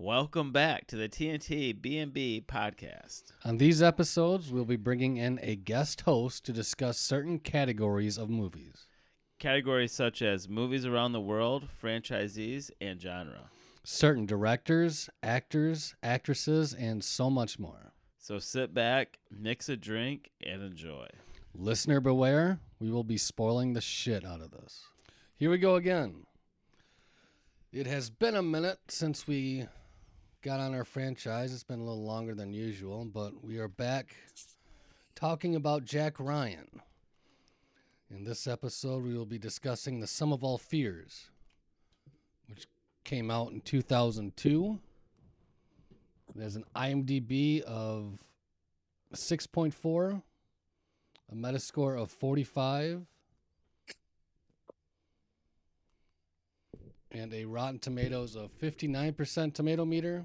Welcome back to the TNT B&B podcast. On these episodes, we'll be bringing in a guest host to discuss certain categories of movies. Categories such as movies around the world, franchisees, and genre. Certain directors, actors, actresses, and so much more. So sit back, mix a drink, and enjoy. Listener beware, we will be spoiling the shit out of this. Here we go again. It has been a minute since we got on our franchise. It's been a little longer than usual, but we are back talking about Jack Ryan. In this episode, we will be discussing The Sum of All Fears, which came out in 2002. It has an IMDb of 6.4, a Metascore of 45, and a Rotten Tomatoes of 59% tomato meter,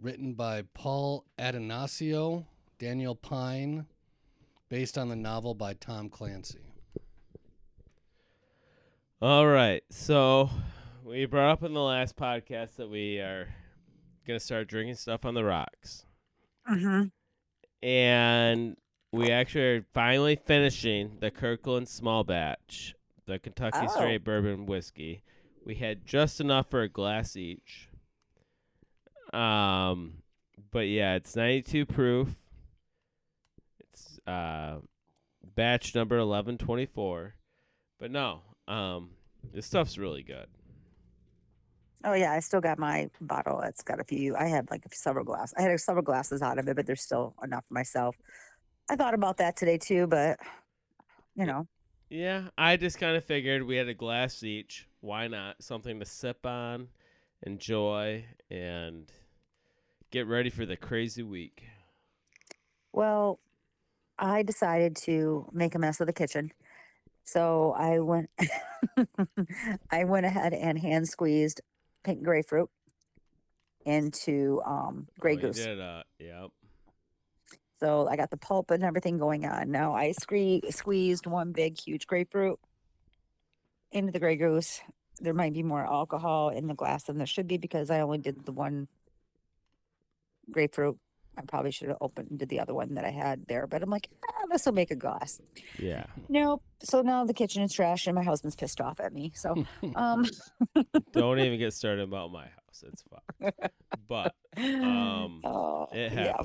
written by Paul Attanasio, Daniel Pyne, based on the novel by Tom Clancy. All right. So we brought up in the last podcast that we are going to start drinking stuff on the rocks. Mm-hmm. And we actually are finally finishing the Kirkland small batch, the Kentucky Oh. straight bourbon whiskey. We had just enough for a glass each. Um, but yeah, it's 92 proof. It's uh, batch number 1124. But no, um, this stuff's really good. Oh yeah, I still got my bottle. It's got a few. I had like several glasses. I had several glasses out of it, but there's still enough for myself. I thought about that today too, but you know, Yeah, I just kind of figured we had a glass each. Why not? Something to sip on, enjoy, and get ready for the crazy week. well, I decided to make a mess of the kitchen, so I went. I went ahead and hand squeezed pink grapefruit into um, Grey Oh, Goose. did, uh, yep. So I got the pulp and everything going on. Now I scree- squeezed one big, huge grapefruit into the Grey Goose. There might be more alcohol in the glass than there should be because I only did the one grapefruit. I probably should have opened the other one that I had there, but I'm like, ah, this will make a glass. Yeah. Nope. So now the kitchen is trash and my husband's pissed off at me. So, um, Don't even get started about my house. It's fine. But um, oh, it yeah.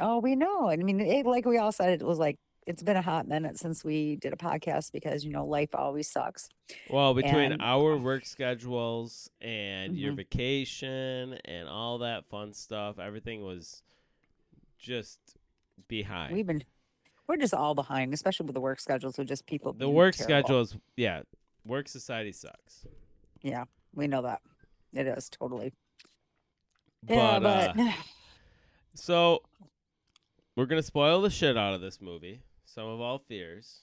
Oh, we know. I mean, it, like we all said, it was like it's been a hot minute since we did a podcast because you know life always sucks. Well, between And- our work schedules and your Mhm. vacation and all that fun stuff, everything was just behind. We've been we're just all behind, especially with the work schedules with just people. the being work terrible. schedule is yeah, work society sucks. Yeah, we know that. It is totally. But, yeah, uh, but so we're gonna spoil the shit out of this movie. Sum of all fears.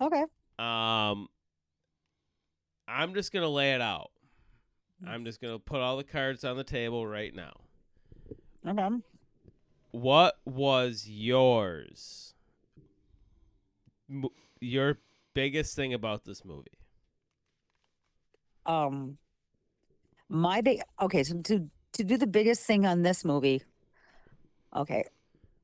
okay. Um, I'm just gonna lay it out. I'm just gonna put all the cards on the table right now. Okay. What was yours? Your biggest thing about this movie? Um, my big okay. So to to do the biggest thing on this movie. Okay.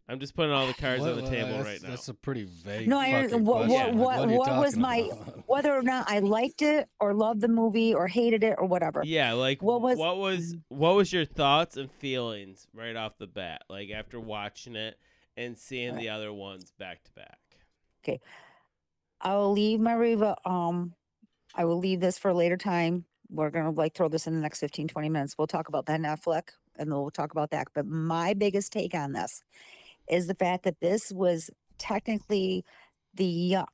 I'm just putting all the cards on the table right now. That's a pretty vague. No, I fucking understand. What- what- what- what was my- about? Whether or not I liked it or loved the movie or hated it or whatever. Yeah, like What was- what was what was your thoughts and feelings right off the bat, like after watching it and seeing Right. the other ones back to back? Okay, I will leave my review. Um, I will leave this for a later time. We're gonna like throw this in the next 15, 20 minutes. We'll talk about Ben Affleck and then we'll talk about that. But my biggest take on this is the fact that this was technically the uh,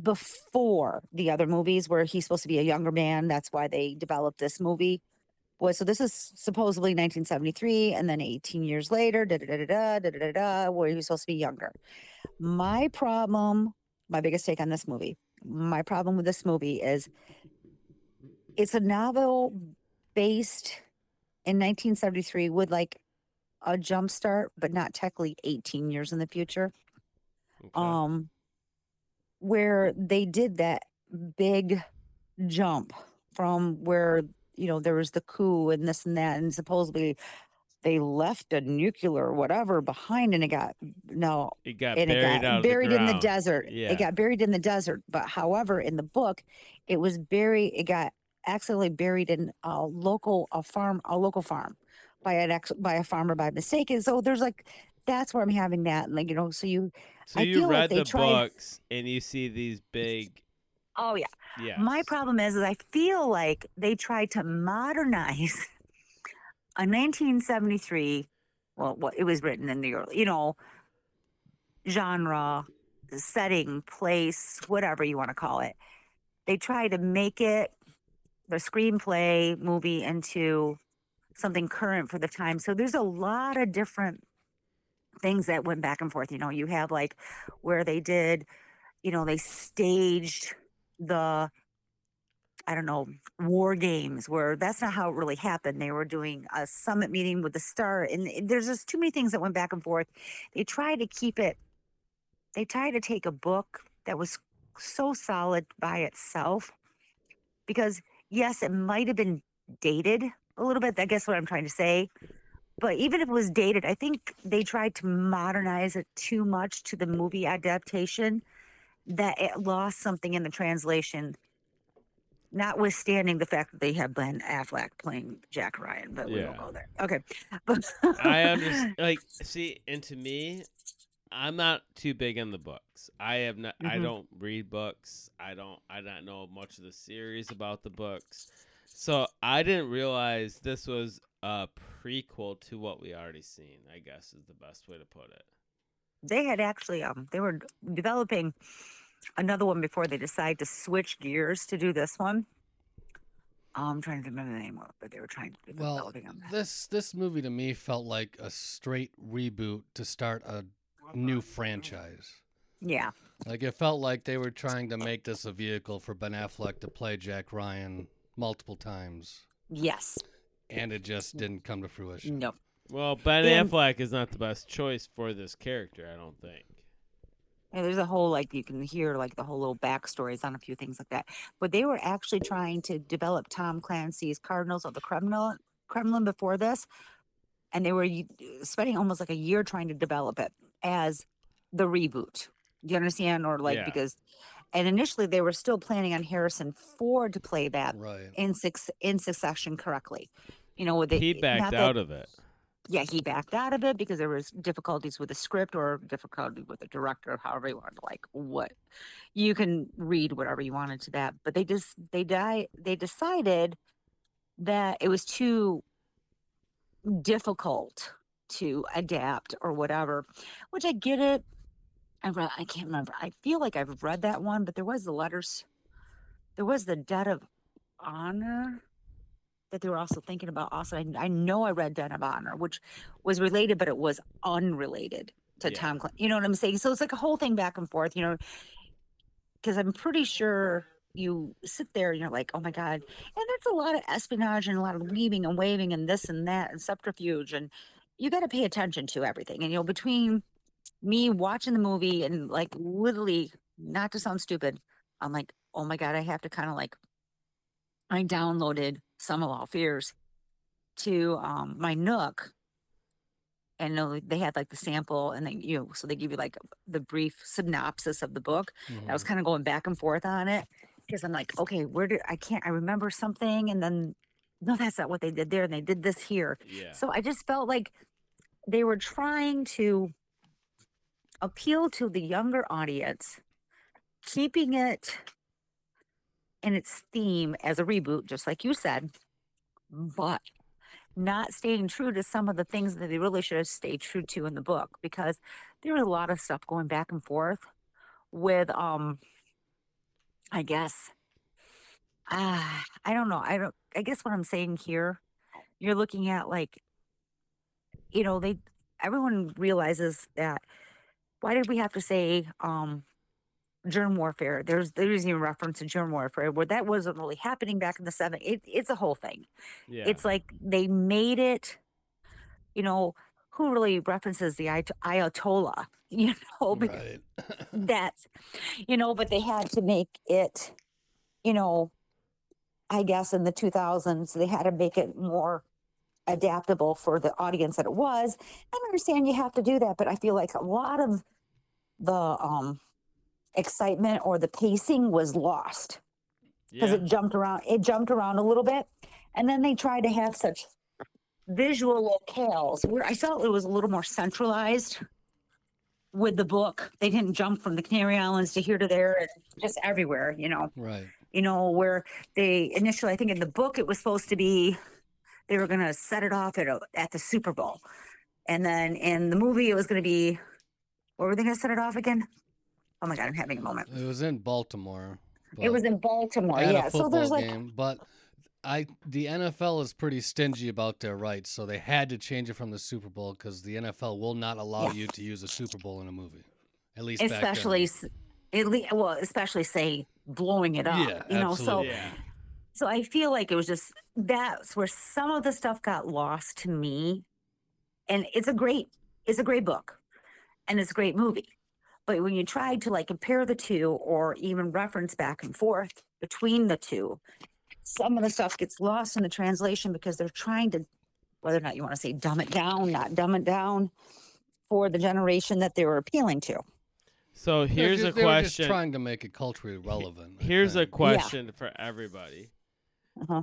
before the other movies where he's supposed to be a younger man. That's why they developed this movie. Was so this is supposedly 1973, and then 18 years later, da da da da da da da, where he was supposed to be younger. My problem, my biggest take on this movie, my problem with this movie is it's a novel based in 1973 with like a jump start, but not technically 18 years in the future. Okay. Um, where they did that big jump from where you know there was the coup and this and that, and supposedly they left a nuclear whatever behind, and it got no it got buried it got buried the in the desert. Yeah. It got buried in the desert. But however, in the book, it was buried. It got accidentally buried in a local a farm a local farm by an ex by a farmer by mistake. And so there's like that's where I'm having that like you know. So you So I you feel like read they the tried- books and you see these big. oh yeah. Yeah. My problem is, is I feel like they tried to modernize a 1973. Well, what it was written in the early, you know, genre, setting, place, whatever you want to call it. They try to make it the screenplay movie into something current for the time. So there's a lot of different things that went back and forth. You know, you have like where they did, you know, they staged the I don't know, war games where that's not how it really happened. They were doing a summit meeting with the star, and there's just too many things that went back and forth. They tried to keep it, they tried to take a book that was so solid by itself because, yes, it might have been dated a little bit. I guess what I'm trying to say. But even if it was dated, I think they tried to modernize it too much to the movie adaptation that it lost something in the translation notwithstanding the fact that they have Ben Affleck playing Jack Ryan, but we Yeah. won't go there. Okay. But I understand. Like, see, and to me, I'm not too big on the books. I have not. I Mhm. don't read books. I don't. I don't know much of the series about the books. So I didn't realize this was a prequel to what we already seen. I guess is the best way to put it. they had actually um they were developing another one before they decided to switch gears to do this one. I'm trying to remember the name of it, but they were trying to Well, developing on this this movie to me felt like a straight reboot to start a new franchise. Yeah. Like it felt like they were trying to make this a vehicle for Ben Affleck to play Jack Ryan multiple times, Yes. and it just didn't come to fruition. No. Well, Ben And- Affleck is not the best choice for this character. I don't think. And there's a whole like you can hear like the whole little backstories on a few things like that. But they were actually trying to develop Tom Clancy's Cardinals of the Kremlin Kremlin before this, and they were spending almost like a year trying to develop it as the reboot. Do you understand? Or like Yeah. because, and initially they were still planning on Harrison Ford to play that Right. in six in succession correctly. You know, with the He not backed that- out of it. yeah, he backed out of it because there was difficulties with the script or difficulty with the director, however you want to like what you can read whatever you wanted to that. But they just they die they decided that it was too difficult to adapt or whatever, which I get it. I read, I can't remember. I feel like I've read that one, but there was the letters. There was the debt of honor that they were also thinking about. Also, I, I know I read Debt of Honor, which was related, but it was unrelated to Yeah. Tom. Clan- you know what I'm saying? So it's like a whole thing back and forth. You know, because I'm pretty sure you sit there and you're like, oh my god, and that's a lot of espionage and a lot of weaving and waving and this and that and subterfuge, and you got to pay attention to everything. And you know, between me watching the movie and like literally, not to sound stupid, I'm like, oh my god, I have to kind of like I downloaded Sum of All Fears to um, my Nook, and they had like the sample, and then you know, so they give you like the brief synopsis of the book. I was Mhm. kind of going back and forth on it because I'm like, okay, where did I can't I remember something, and then no, that's not what they did there, and they did this here. Yeah. So I just felt like they were trying to appeal to the younger audience, keeping it in its theme as a reboot, just like you said, but not staying true to some of the things that they really should have stayed true to in the book because there was a lot of stuff going back and forth with um I guess uh, I don't know. I don't I guess what I'm saying here you're looking at like, you know, they everyone realizes that. Why did we have to say um germ warfare? There's there's even reference to germ warfare where that wasn't really happening back in the seven. It, it's a whole thing. Yeah. It's like they made it. You know, who really references the Ayat- Ayatollah? You know, because right. that's you know but they had to make it you know i guess in the 2000s they had to make it more adaptable for the audience that it was. I understand you have to do that but i feel like a lot of the um excitement or the pacing was lost. Because yeah. it jumped around it jumped around a little bit. And then they tried to have such visual locales where i felt it was a little more centralized with the book. They didn't jump from the canary islands to here to there and just everywhere you know. Right. you know where they initially i think in the book it was supposed to be they were going to set it off at a, at the super bowl and then in the movie it was going to be where were they going to set it off again oh my god i'm having a moment It was in Baltimore. it was in baltimore yeah a so football there's like game, but I the NFL is pretty stingy about their rights, so they had to change it from the Super Bowl because the NFL will not allow Yeah. you to use a Super Bowl in a movie. At least back then. especially at least well especially say blowing it up Yeah, you know so absolutely. yeah. So i feel like it was just that's where some of the stuff got lost to me and it's a great it's a great book and it's a great movie but when you try to like compare the two or even reference back and forth between the two some of the stuff gets lost in the translation because they're trying to whether or not you want to say dumb it down not dumb it down for the generation that they were appealing to So here's ju- a they were just question. trying to make it culturally relevant. Here's a think. question for everybody. Uh-huh.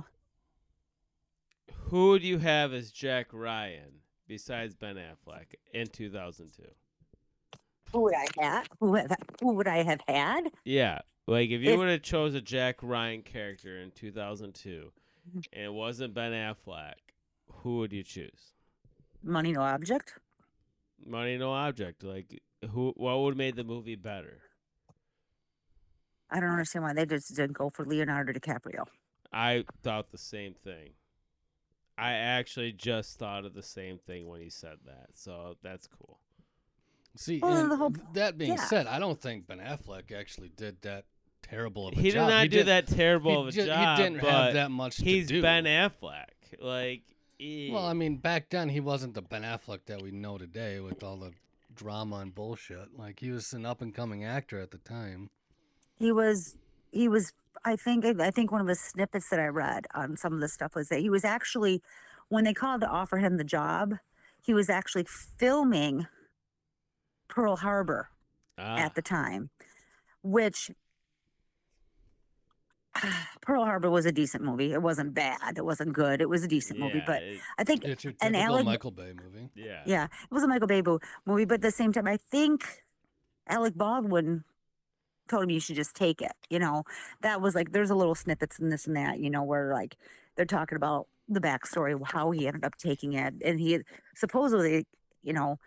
Who do you have as Jack Ryan besides Ben Affleck in 2002? who would i have who, have, who would i have had Yeah. Like if you If- would have chose a Jack Ryan character in 2002 Mhm. and it wasn't Ben Affleck, who would you choose? money no object Money no object. Like who what would have made the movie better? I don't understand why they just didn't go for Leonardo DiCaprio. I thought the same thing. I actually just thought of the same thing when he said that. So that's cool. See, Well, and whole- that being yeah. said, I don't think Ben Affleck actually did that terrible of a job. He did job. not do did- that terrible he of a ju- job, He didn't but have that much he's to do. Ben Affleck. Like. Well, I mean, back then he wasn't the Ben Affleck that we know today with all the drama and bullshit. Like he was an up and coming actor at the time. He was, he was. I think, I think one of the snippets that I read on some of the stuff was that he was actually, when they called to offer him the job, he was actually filming Pearl Harbor Ah, at the time, which Pearl Harbor was a decent movie. It wasn't bad. It wasn't good. It was a decent movie, yeah, but it- I think It's your And typical Alec- Michael Bay movie. yeah. Yeah, it was a Michael Bay movie, but at the same time, I think Alec Baldwin told him you should just take it. You know, that was like there's a little snippets in this and that. You know, where like they're talking about the backstory how he ended up taking it, and he supposedly, you know,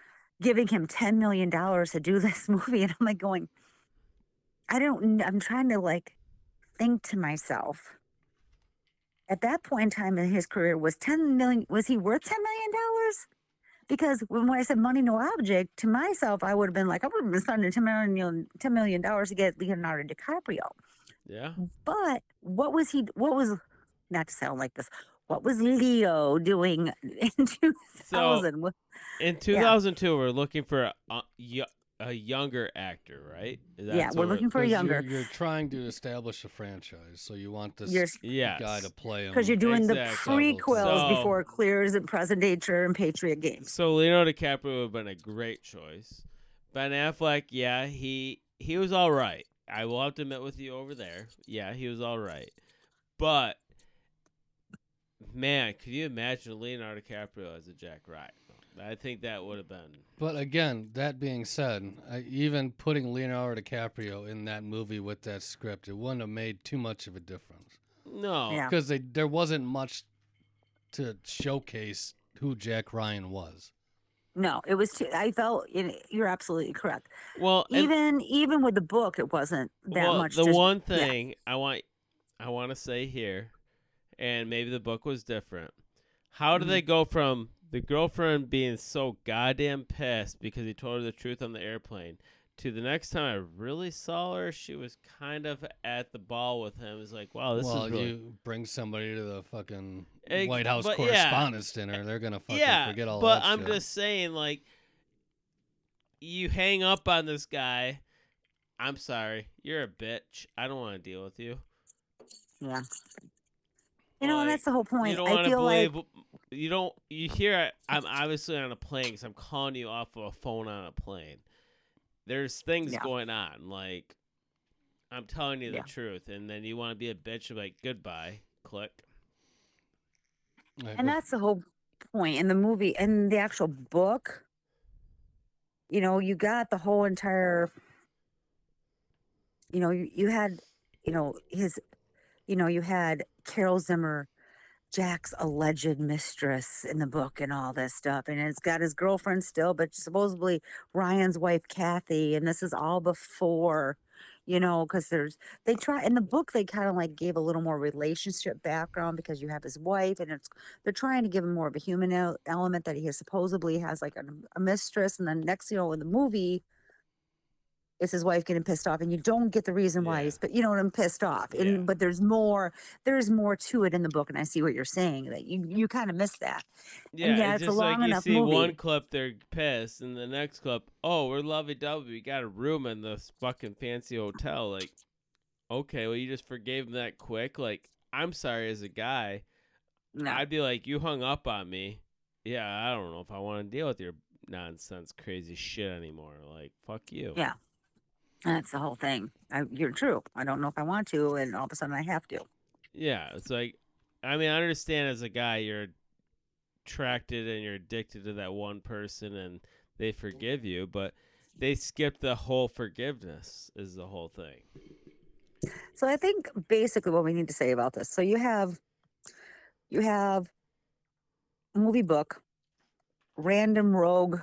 giving him ten million dollars to do this movie, and I'm like going, I don't. I'm trying to like think to myself. At that point in time in his career, was ten million? Was he worth ten million dollars? Because when, I said money no object to myself, I would have been like, I would have been spending $10 million, $10 million to get Leonardo DiCaprio. Yeah. But what was he, what was, not to sound like this, what was Leo doing in 2000? Wha- In 2002, we're looking for a, a, yo- a younger actor, right? yeah, we're looking for a 'Cause younger, You're, you're trying to establish a franchise, so you want this Yes. guy to play him. because you're doing Exactly. the prequels So- before clears and present nature and Patriot games. So Leonardo DiCaprio would have been a great choice. Ben Affleck, yeah, he he was all right. I will have to admit with you over there. Yeah, he was all right. But man, could you imagine Leonardo DiCaprio as a Jack Ryan? I think that would have been But again, that being said, I, even putting Leonardo DiCaprio in that movie with that script, it wouldn't have made too much of a difference no. Because they there wasn't much to showcase who Jack Ryan was. No, it was too, I felt, it, you're absolutely correct. Well, and- Even, even with the book, it wasn't that well, much. The just- one yeah. thing I want I want to say here, and maybe the book was different. How do Mhm. they go from the girlfriend being so goddamn pissed because he told her the truth on the airplane to the next time I really saw her, she was kind of at the ball with him. It's like, wow, this well, is really you bring somebody to the fucking Ex- White House but yeah. Correspondence Dinner, they're gonna fucking yeah, forget all this. but that I'm shit. just saying, like, you hang up on this guy. I'm sorry, you're a bitch. I don't want to deal with you. Yeah. You know, and Like, that's the whole point. You don't I want to feel like believe. You don't. You hear? I'm obviously on a plane because I'm calling you off of a phone on a plane. There's things Yeah. going on. Like, I'm telling you the Yeah. truth, and then you want to be a bitch. Like, goodbye. Click. And that's the whole point in the movie and the actual book you know you got the whole entire you know you, you had you know his you know you had carol zimmer jack's alleged mistress in the book and all this stuff and it's got his girlfriend still but supposedly ryan's wife kathy and this is all before you know because there's they try in the book they kind of like gave a little more relationship background because you have his wife and it's they're trying to give him more of a human element that he supposedly has like a, a mistress and then next you know in the movie it's his wife getting pissed off and you don't get the reason why Yeah. he's but you know i'm pissed off and Yeah. but there's more there's more to it in the book and i see what you're saying that you you kind of miss that Yeah, yeah, it's a just like long you enough see one movie. clip they're pissed, and the next clip, oh, we're lovey dovey. We got a room in this fucking fancy hotel. Like, okay, well, you just forgave him that quick. Like, I'm sorry as a guy. no I'd be like, you hung up on me. Yeah, I don't know if I want to deal with your nonsense, crazy shit anymore. Like, fuck you. Yeah. That's the whole thing I, you're true i don't know if i want to and all of a sudden i have to Yeah, it's like, I mean, I understand as a guy, you're attracted and you're addicted to that one person, and they forgive you, but they skip the whole forgiveness. Is the whole thing. So I think basically what we need to say about this. So you have you have a movie book, random rogue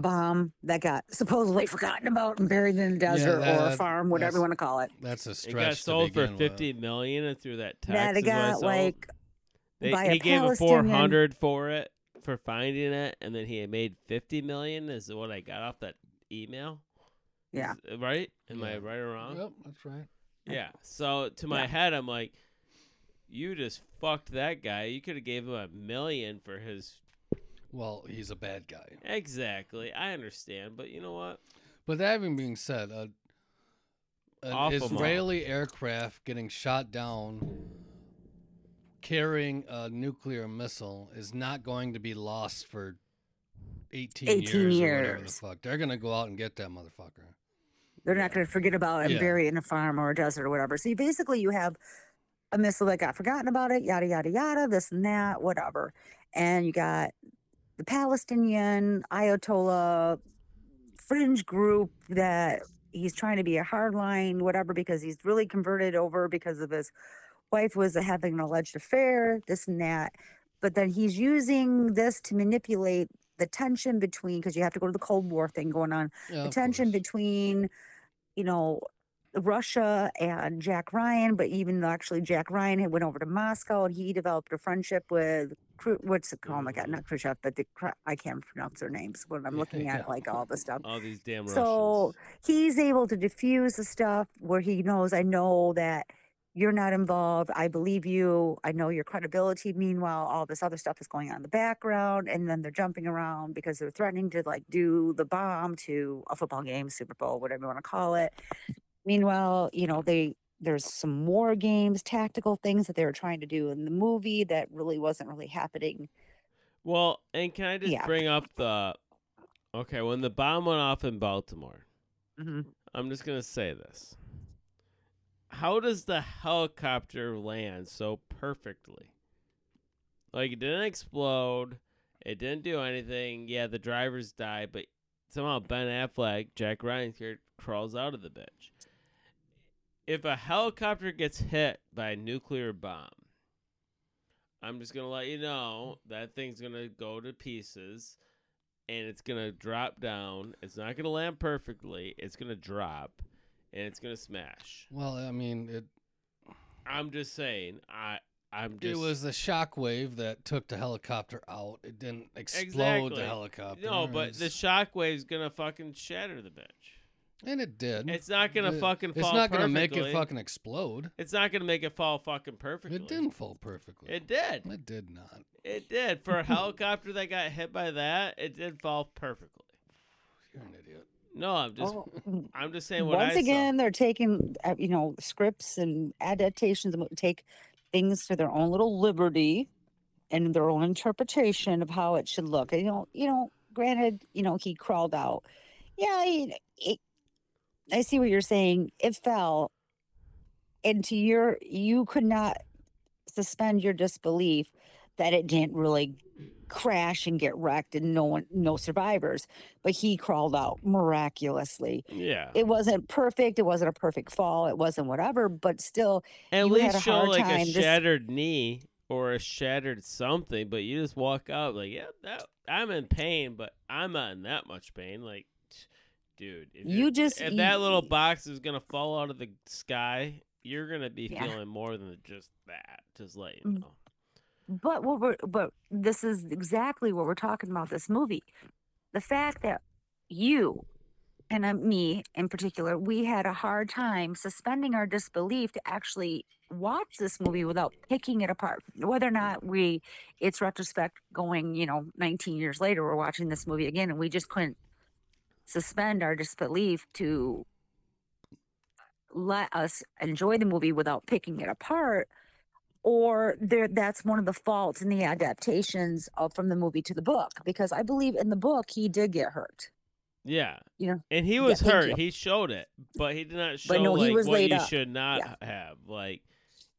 bomb that got supposedly forgotten about and buried in the desert or a that- farm, whatever you that's- want to call it. that's a It got stretch. to sold for begin with. fifty million and through that tax. that it is what got saw. like They, by a he gave a Palestinian- four hundred for it for finding it, and then he made fifty million. Is what I got off that email. yeah. Is- right? Am I Yeah. right or wrong? Yep, that's right. Yeah. So to my Yeah. head, I'm like, you just fucked that guy. You could have gave him a million for his. Well, he's a bad guy. Exactly. I understand, but you know what? But that having being said, uh, an Off 'em all. Israeli aircraft getting shot down carrying a nuclear missile is not going to be lost for 18, 18 years, or whatever the years. fuck. They're going to go out and get that motherfucker. They're not going to forget about it and Yeah. bury it in a farm or a desert or whatever. So you basically you have a missile that got forgotten about it, yada yada yada, this and that, whatever. And you got the Palestinian Ayatollah fringe group that he's trying to be a hardline, whatever, because he's really converted over because of his wife was having an alleged affair, this and that. But then he's using this to manipulate the tension between because you have to go to the Cold War thing going on Yeah, the tension between, you know, Russia and Jack Ryan, but even actually Jack Ryan had went over to Moscow and he developed a friendship with What's it called? Oh my God, not Khrushchev, but the I can't pronounce their names when I'm looking Yeah. at like all the stuff. All these damn Russians. So he's able to diffuse the stuff where he knows, I know that you're not involved. I believe you. I know your credibility. Meanwhile, all this other stuff is going on in the background. And then they're jumping around because they're threatening to like do the bomb to a football game, Super Bowl, whatever you want to call it. Meanwhile, you know, they there's some war games, tactical things that they were trying to do in the movie that really wasn't really happening. Well, and can I just Yeah. bring up the okay when the bomb went off in Baltimore? Mhm. I'm just gonna say this. How does the helicopter land so perfectly? Like it didn't explode, it didn't do anything. Yeah, the drivers died, but somehow Ben Affleck, Jack Ryan's here, crawls out of the bitch. If a helicopter gets hit by a nuclear bomb, I'm just gonna let you know that thing's gonna go to pieces and it's gonna drop down. It's not gonna land perfectly. It's gonna drop and it's gonna smash. Well, I mean, it. I'm just saying. I I'm just It was the shockwave that took the helicopter out. It didn't explode Exactly. the helicopter. no, but the It's- shockwave's gonna fucking shatter the bitch. And it did. It's not gonna It- fucking It's fall not gonna make it fucking explode. It's not gonna make it fall fucking perfectly. It didn't fall perfectly. It did. It did not. It did. For a helicopter that got hit by that, it did fall perfectly. You're an idiot. No, I'm just Oh, I'm just saying what I saw. Once I again, they're taking uh, you know scripts and adaptations and take things to their own little liberty and their own interpretation of how it should look. And, you know, you know, granted, you know, he crawled out. Yeah, he, it, I see what you're saying. It fell into your. You could not suspend your disbelief that it didn't really crash and get wrecked and no one, no survivors. But he crawled out miraculously. Yeah. it wasn't perfect. It wasn't a perfect fall. It wasn't whatever, but still, At you had least a show hard like time a shattered knee or a shattered something, but you just walk out like, yeah, that I'm in pain, but I'm not in that much pain. Like, dude, if you just if you- that little box is gonna fall out of the sky, you're gonna be Yeah. feeling more than just that. Just let you Mm. know. But what we're but this is exactly what we're talking about. This movie, the fact that you and uh, me in particular, we had a hard time suspending our disbelief to actually watch this movie without picking it apart. Whether or not we, it's retrospect going, you know, 19 years later, we're watching this movie again, and we just couldn't suspend our disbelief to let us enjoy the movie without picking it apart or there that's one of the faults in the adaptations of from the movie to the book because i believe in the book he did get hurt Yeah. You know? And he was thank hurt. He showed it, but he did not show no, he like was what you up. should not Yeah. have. Like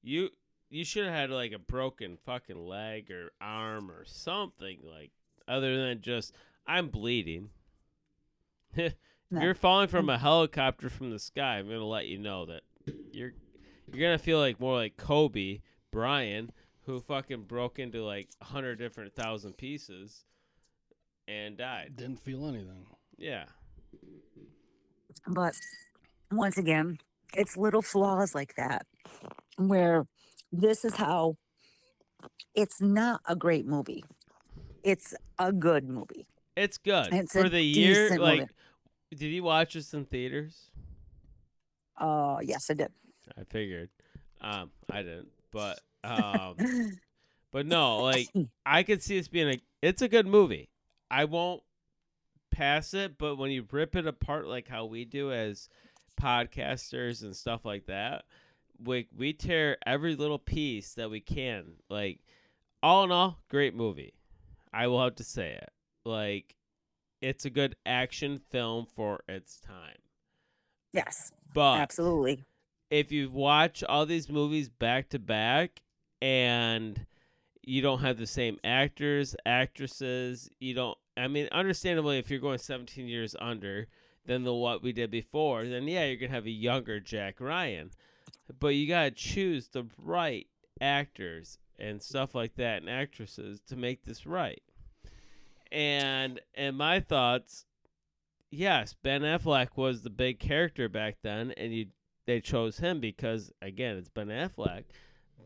you you should have had like a broken fucking leg or arm or something like other than just I'm bleeding. If No. You're falling from mm. a helicopter from the sky. I'm gonna let you know that you're you're gonna feel like more like Kobe Bryant, who fucking broke into like a hundred different thousand pieces and died. Didn't feel anything. Yeah. but once again it's little flaws like that where this is how it's not a great movie it's a good movie It's good It's for the year. Like, movie. did you watch this in theaters? uh yes i did I figured. Um, I didn't, but um, but no, like I could see this being a. It's a good movie. I won't pass it, but when you rip it apart like how we do as podcasters and stuff like that, we we tear every little piece that we can. Like all in all, great movie. I will have to say it. Like it's a good action film for its time. yes But absolutely if you watch all these movies back to back and you don't have the same actors, actresses, you don't I mean understandably if you're going 17 years under than the what we did before, then yeah, you're going to have a younger Jack Ryan. But you got to choose the right actors and stuff like that and actresses to make this right. And and my thoughts yes, Ben Affleck was the big character back then and you they chose him because again it's Ben Affleck,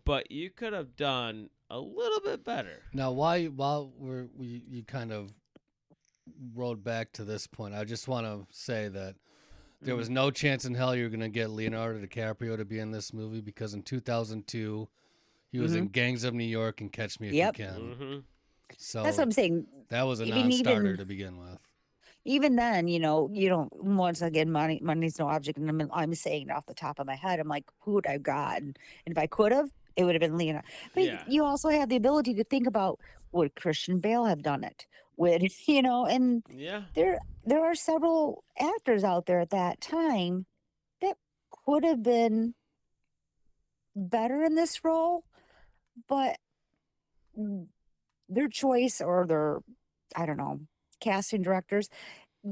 but you could have done a little bit better. Now, why while we're we you kind of rode back to this point, I just want to say that there Mm-hmm. was no chance in hell you were going to get Leonardo DiCaprio to be in this movie because in 2002 he was in Gangs of New York and Catch Me If Mm-hmm. Yep. You Can. hmm So that's what i'm saying that was a even- non-starter even- to begin with. even then, you know, you don't. Once again, money money's no object, and I'm, I'm saying it off the top of my head. I'm like, who would I have got? And if I could have, it would have been Leonardo. But Yeah. you also have the ability to think about would Christian Bale have done it? Would you know? And Yeah. there there are several actors out there at that time that could have been better in this role, but their choice or their I don't know casting directors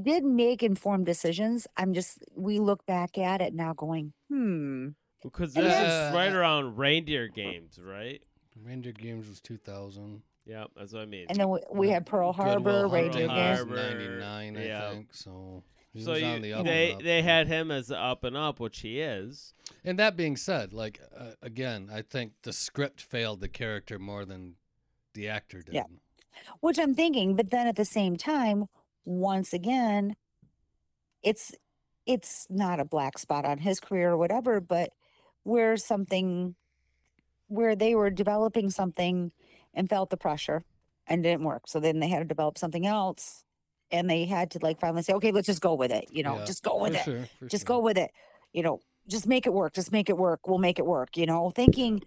did make informed decisions. I'm just we look back at it now going, hmm, Because this that's- is right around reindeer games, right? Reindeer Games was 2000. Yeah, that's what I mean. and then we, we had Pearl Harbor, Hunting Reindeer was Games. 99, I yeah. think. So He so you, the they up. they had him as the up and up, which he is. And that being said, like uh, again, I think the script failed the character more than the actor did. Yeah. which I'm thinking, but then at the same time, once again, it's it's not a black spot on his career or whatever, but where something where they were developing something and felt the pressure and didn't work. So then they had to develop something else and they had to like finally say, okay, let's just go with it. You know, Yeah, just go with it. Sure, just sure. go with it. You know, just make it work. Just make it work. We'll make it work. You know, thinking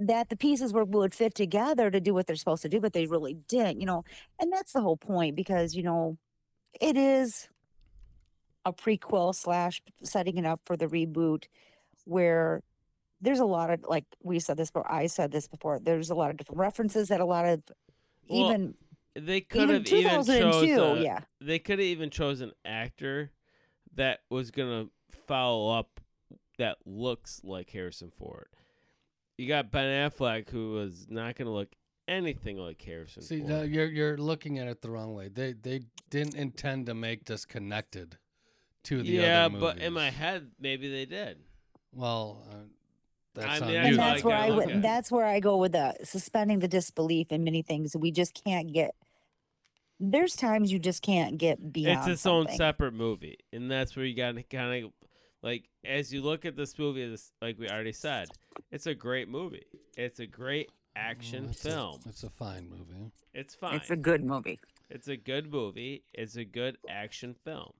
that the pieces were would fit together to do what they're supposed to do, but they really didn't. You know, and that's the whole point because you know, it is a prequel slash setting it up for the reboot, where there's a lot of like we said this before. I said this before. There's a lot of different references that a lot of Well, even They could even have even 2002. chose a, yeah, they could have even chose an actor that was gonna follow up that looks like Harrison Ford. You got Ben Affleck, who was not gonna look anything like Harrison See, Ford. no, you're you're looking at it the wrong way. They they didn't intend to make this connected to the yeah, other but in my head, maybe they did. well, uh, that's I on mean, you. and that's where kinda I look would. That's where I go with the suspending the disbelief in many things. We just can't get. There's times you just can't get beyond. it's its own separate movie, and that's where you got to kind of like as you look at this movie. This, like we already said, it's a great movie. It's a great action Well, it's a- film. it's a fine movie. it's fine. It's a good movie. It's a good movie. It's a good action film.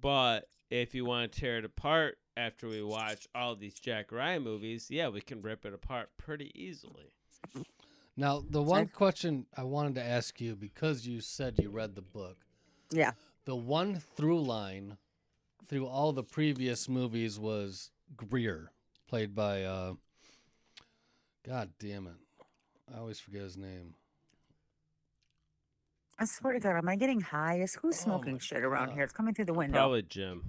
But if you want to tear it apart after we watch all these Jack Ryan movies, yeah, we can rip it apart pretty easily. Now, the one question I wanted to ask you because you said you read the book, Yeah. the one through line through all the previous movies was Greer, played by uh God damn it. I always forget his name. I swear to God, am I getting high? Is who's Oh smoking my shit around God. here? It's coming through the window. Probably Jim.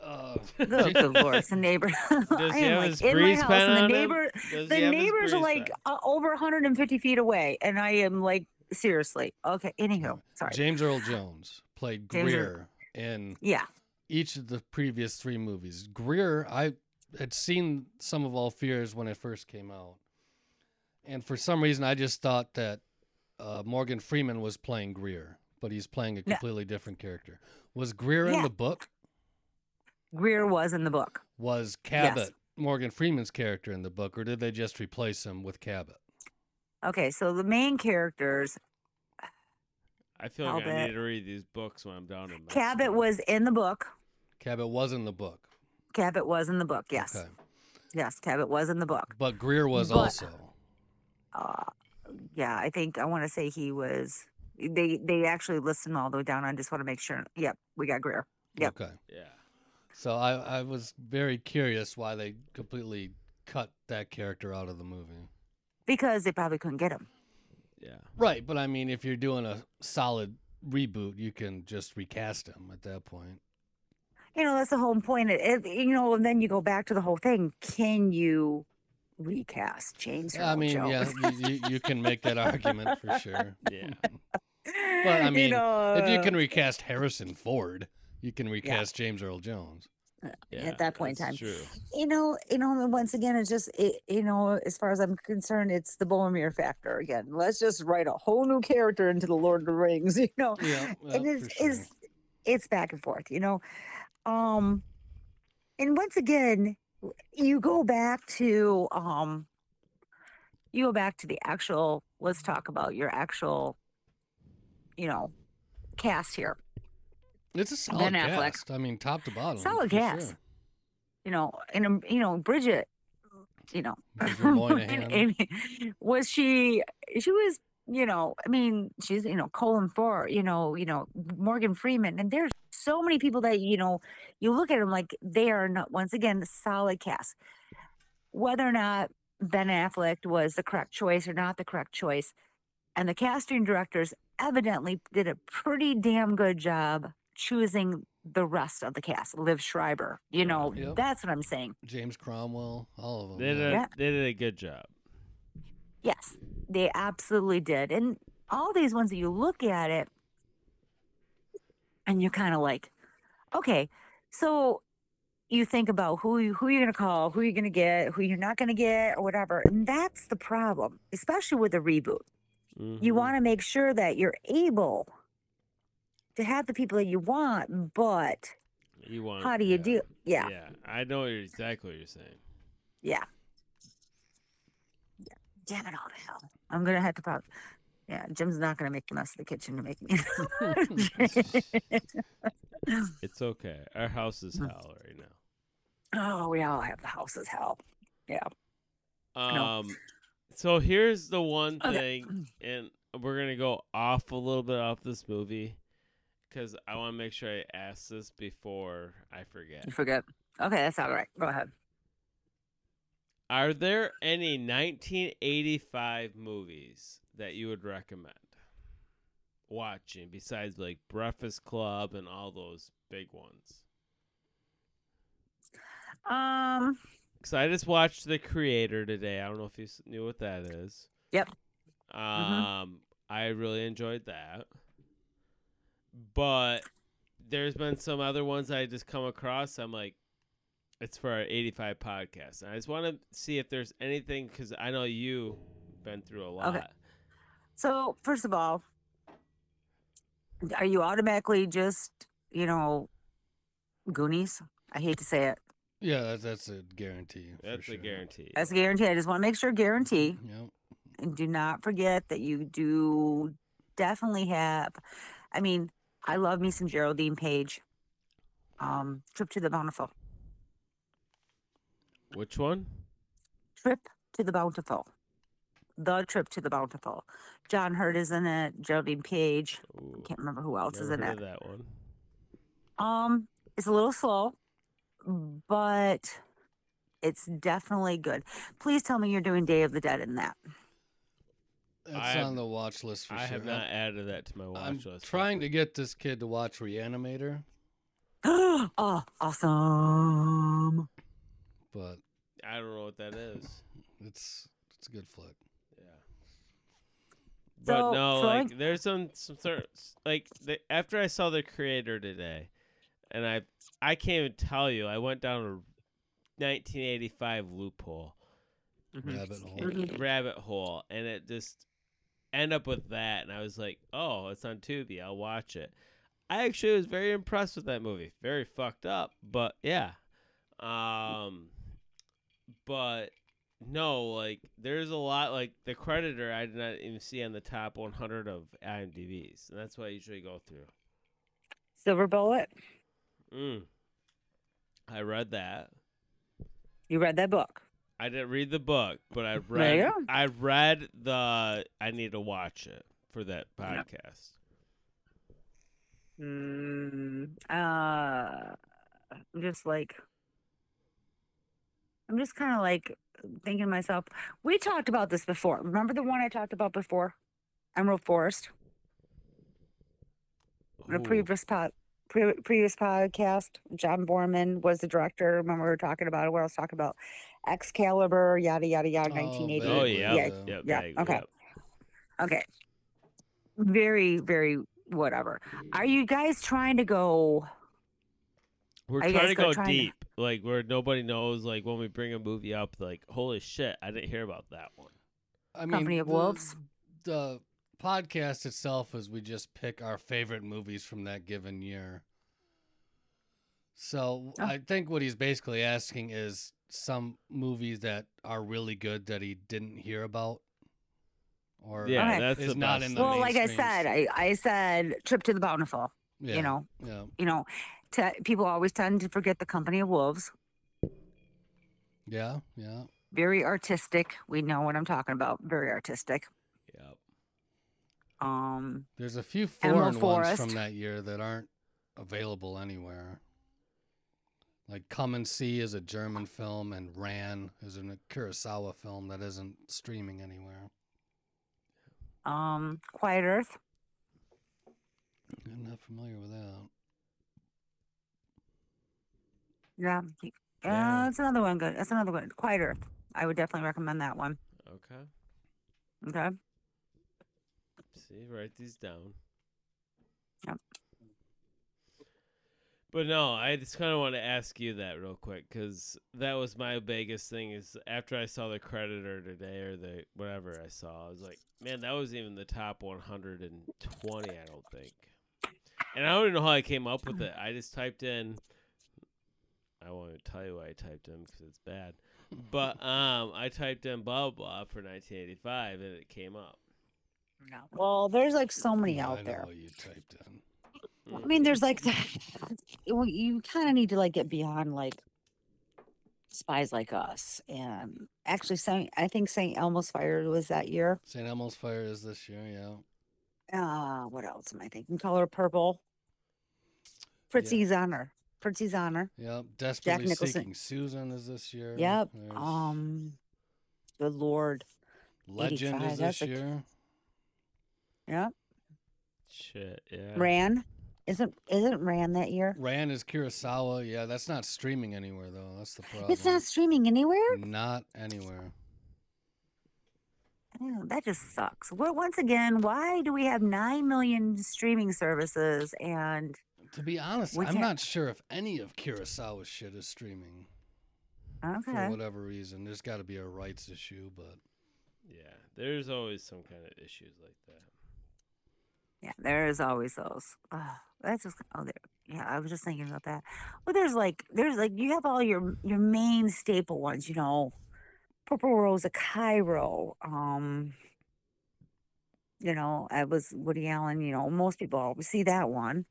Uh, Oh, good lord, it's the neighbor. Does I am have like his in my house, and the neighbor, the neighbors are like uh, over 150 feet away, and I am like seriously. Okay, anywho, sorry. James Earl Jones played James Earl- Greer in yeah, each of the previous three movies. Greer, I had seen Sum of All Fears when it first came out. And for some reason, I just thought that uh, Morgan Freeman was playing Greer, but he's playing a No. completely different character. Was Greer in the book? Greer was in the book. Was Cabot Morgan Freeman's character in the book, or did they just replace him with Cabot? Okay, so the main characters, I feel like I need to read these books when I'm down in Cabot Mexico. was in the book. Cabot was in the book. Cabot was in the book. Yes, Okay. yes, Cabot was in the book. But Greer was But- also. uh, yeah, I think I want to say he was. They they actually listed him all the way down. I just want to make sure. Yep, we got Greer Yep. Okay. Yeah. So I, I was very curious why they completely cut that character out of the movie. because they probably couldn't get him. Yeah. Right, but I mean, if you're doing a solid reboot, you can just recast him at that point. You know, that's the whole point. It, it- you know, and then you go back to the whole thing. Can you recast James? I Earl mean, yeah, Jones? you, you, you can make that argument for sure. Yeah. But I You mean, know, if you uh, can recast Harrison Ford, you can recast James Earl Jones. yeah. at that point in time. True. you know, you know, and once again, it's just, it, you know, as far as I'm concerned, it's the Boromir factor again. Let's just write a whole new character into the Lord of the Rings, you know. Yeah, and it's, sure. it's, it's back and forth, you know. Um, and once again, you go back to, um, you go back to the actual, let's talk about your actual, you know, cast here. It's a solid Ben Affleck. cast. I mean, top to bottom. Solid cast. sure. You know, and, um, you know, Bridget, you know, Bridget Moynahan. and- and was she she was you know i mean she's you know Colm Feore, you know you know morgan freeman and there's so many people that you know you look at them like they are not once again the solid cast whether or not ben affleck was the correct choice or not the correct choice and the casting directors evidently did a pretty damn good job choosing the rest of the cast Liev Schreiber you know Yep. that's what i'm saying James Cromwell, all of them. They did, yeah. a, Yeah. they did a good job. Yes, they absolutely did. And all these ones that you look at it, and you're kind of like, okay, so you think about who you, who you're gonna call, who you're gonna get, who you're not gonna get, or whatever, and that's the problem, especially with a reboot. You Mhm. want to make sure that you're able to have the people that you want, but You want? how do you yeah. do? Yeah, Yeah, I know exactly what you're saying. yeah. Damn it all to hell. I'm gonna have to pop. Yeah, Jim's not gonna make the mess of the kitchen to make me. It's okay. Our house is hell right now. oh, we all have the house as hell. Yeah. No. Um, so here's the one Okay. thing, and we're gonna go off a little bit off this movie because I want to make sure I ask this before I forget. You forget. Okay, that's all right. Go ahead. Are there any 1985 movies that you would recommend watching besides like Breakfast Club and all those big ones? Um. Because I just watched The Creator today. I don't know if you knew what that is. Yep. Um, I really enjoyed that. But there's been some other ones I just come across. I'm like, it's for our 85 podcast. And I just want to see if there's anything because I know you've been through a lot. Okay. So first of all, are you automatically just you know Goonies? I hate to say it. Yeah, that's, that's a guarantee. That's sure. a guarantee. That's a guarantee. I just want to make sure guarantee. Yep. And do not forget that you do definitely have. I mean, I love me some Geraldine Page. Um, Trip to the Bountiful. Which one? Trip to the Bountiful. The Trip to the Bountiful. John Heard is in it. Geraldine Page. Ooh, Can't remember who else is in heard it. of that one. Um, it's a little slow, but it's definitely good. Please tell me you're doing Day of the Dead in that. That's I have- on the watch list for sure. I sure. have not added that to my watch I'm list. trying to get this kid to watch Reanimator, oh, awesome. But I don't know what that is. it's it's a good flick. Yeah. But So, no, so I- like there's some some sort like the, after I saw the creator today, and I I can't even tell you. I went down a 1985 loophole, Mhm. Rabbit hole. Mhm. rabbit hole, and it just end up with that. And I was like, oh, it's on Tubi. I'll watch it. I actually was very impressed with that movie. Very fucked up, but yeah. Um, but no, like there's a lot like the creator I did not even see on the top 100 of IMDb's, and that's what I usually go through. Silver Bullet. Mm. I read that. You read that book. I didn't read the book, but I read. I read the. I need to watch it for that podcast. Mm, uh, I'm just like, I'm just kind of like thinking to myself, we talked about this before. Remember the one I talked about before? Emerald Forest? In a previous pod, pre- previous podcast, John Boorman was the director. Remember we were talking about it? Where I was talking about Excalibur, yada yada yada, Oh, 1980. Oh vaguely, yeah. Yeah, Yeah. yeah, okay. yep. Okay. Very, very whatever. Are you guys trying to go? We're Are trying to go go trying to- deep, like where nobody knows. Like when we bring a movie up, like holy shit, I didn't hear about that one. I mean, Company of the- Wolves? The podcast itself is we just pick our favorite movies from that given year. So Oh. I think what he's basically asking is some movies that are really good that he didn't hear about, or Yeah, Okay. that's It's not best in the Well, like I said, I, I said Trip to the Bountiful. yeah, You know, yeah, you know, te- people always tend to forget the Company of Wolves. yeah, yeah. Very artistic. We know what I'm talking about. Very artistic. Yep. Um, There's a few foreign ones from that year that aren't available anywhere. Like Come and See is a German film, and Ran is a Kurosawa film that isn't streaming anywhere. um, Quiet Earth. I'm not familiar with that. Yeah. Yeah. That's another one. Good. That's another one. Quiet Earth. I would definitely recommend that one. Okay. Okay. See, write these down. But no, I just kind of want to ask you that real quick because that was my biggest thing. Is after I saw the creator today or the whatever I saw, I was like, man, that was even the top 120. I don't think. And I don't even know how I came up with it. I just typed in. I won't tell you why I typed in because it's bad. But um, I typed in blah blah for 1985 and it came up. No. Well, there's like so many Yeah, I out know there. what you typed in. I mean, there's like, well, you kind of need to like get beyond like spies like us. And actually, Saint, I think St. Elmo's Fire was that year. St. Elmo's Fire is this year, yeah. Uh, what else am I thinking? Color Purple. Prizzi's Honor. Prizzi's Honor. Yep. Desperately Nicholson. Seeking Susan is this year. Yep. There's Um, good Lord. Legend 85, is that's this a- year. Yep. Shit, yeah. Ran. Isn't isn't Ran that year? Ran is Kurosawa. Yeah, that's not streaming anywhere though. That's the problem. It's not streaming anywhere. Not anywhere. That just sucks. Well, once again, why do we have nine million streaming services and To be honest, We I'm can't- sure if any of Kurosawa's shit is streaming okay, for whatever reason. There's got to be a rights issue, but Yeah, there's always some kind of issues like that. yeah, there is always those. Uh, that's just oh, there. Yeah, I was just thinking about that. Well, there's like there's like you have all your your main staple ones, you know, Purple Rose of Cairo. Um, you know, I was Woody Allen. You know, most people always see that one.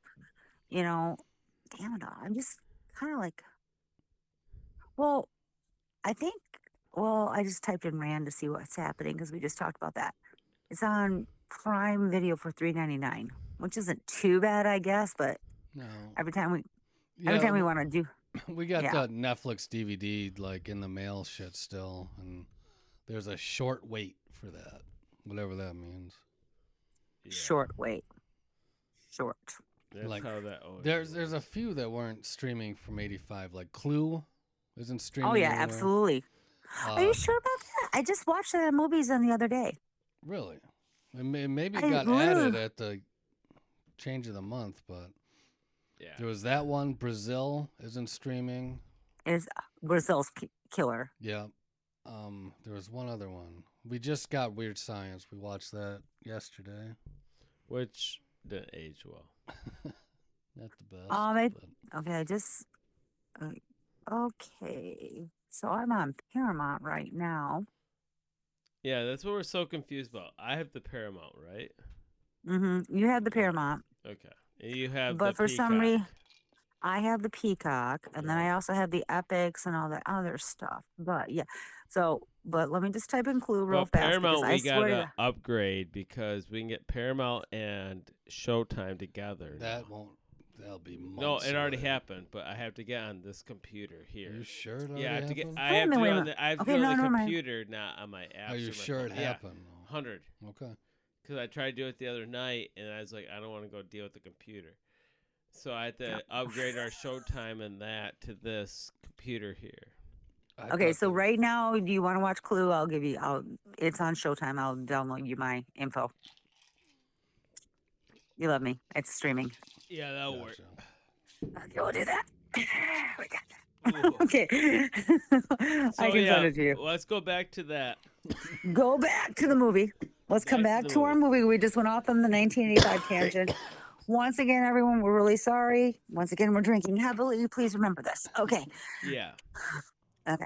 You know, damn it, all, I'm just kind of like, well, I think. Well, I just typed in Rand to see what's happening because we just talked about that. It's on Prime Video for three ninety nine, which isn't too bad, I guess. But no. every time we Yeah, every time we want to do, we got yeah. the Netflix DVD like in the mail shit still, and there's a short wait for that, whatever that means. Yeah, short wait, short. That's like, how that always There's there's a few that weren't streaming from '85, like Clue, isn't streaming. Oh yeah, anywhere. absolutely. Are Uh, you sure about that? I just watched that movies on the other day. Really? It may, maybe I- got ugh. added at the change of the month, but Yeah. there was that one. Brazil isn't streaming. Is Brazil's ki- killer? Yeah. Um, there was one other one. We just got Weird Science. We watched that yesterday. Which didn't age well. Not the best. Um, I- but- Okay, I just uh, okay. So I'm on Paramount right now. Yeah, that's what we're so confused about. I have the Paramount, right? Mm-hmm. You have the Paramount. Okay. And you have But the for some rea- Peacock. I have the Peacock, and then I also have the Epix and all that other stuff. But yeah, so but let me just type in Clue real Well, fast. Paramount, we swear to gotta upgrade because we can get Paramount and Showtime together. that now. won't. That'll be months. No, it already away. happened, but I have to get on this computer here. You sure? It yeah, I have to get. I have to minute, do wait it on the. I have Okay, to do it no, on the never mind. computer, not on my oh, apps. Are you or sure phone. it happened? though? hundred. Okay. Because I tried to do it the other night, and I was like, I don't want to go deal with the computer. So I had to Yeah. upgrade our Showtime and that to this computer here. I Okay, so that- right now, do you want to watch Clue? I'll give you. I'll. It's on Showtime. I'll download you my info. You love me. It's streaming. Yeah, that'll work. Gotcha. Okay, we'll do that. We got that. Okay, So, I can yeah, send it to you. Let's go back to that. Go back to the movie. Let's come Back back to to, the our movie. We just went off on the 1985 tangent. Once again, everyone, we're really sorry. Once again, we're drinking heavily. Please remember this. Okay. Yeah. Okay.